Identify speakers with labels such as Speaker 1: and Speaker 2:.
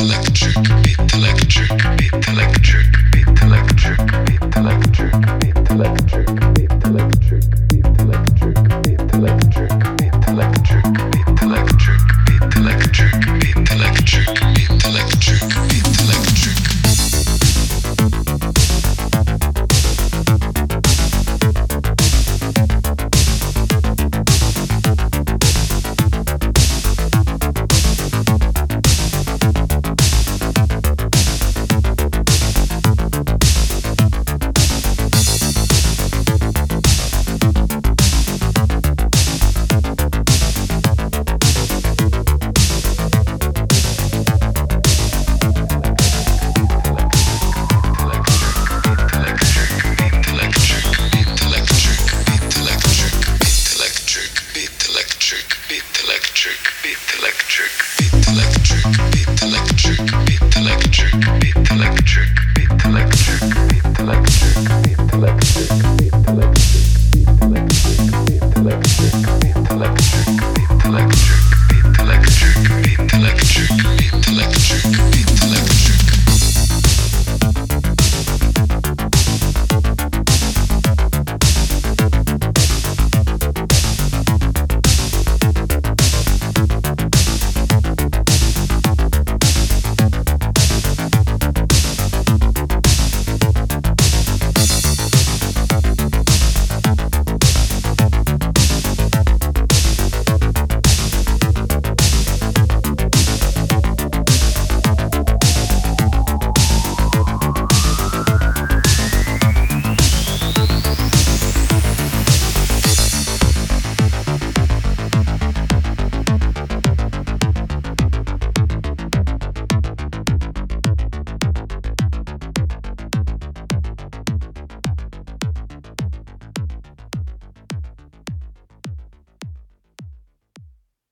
Speaker 1: electric, electric, electric, electric, electric. electric, bit electric, bit electric, bit electric, bit electric.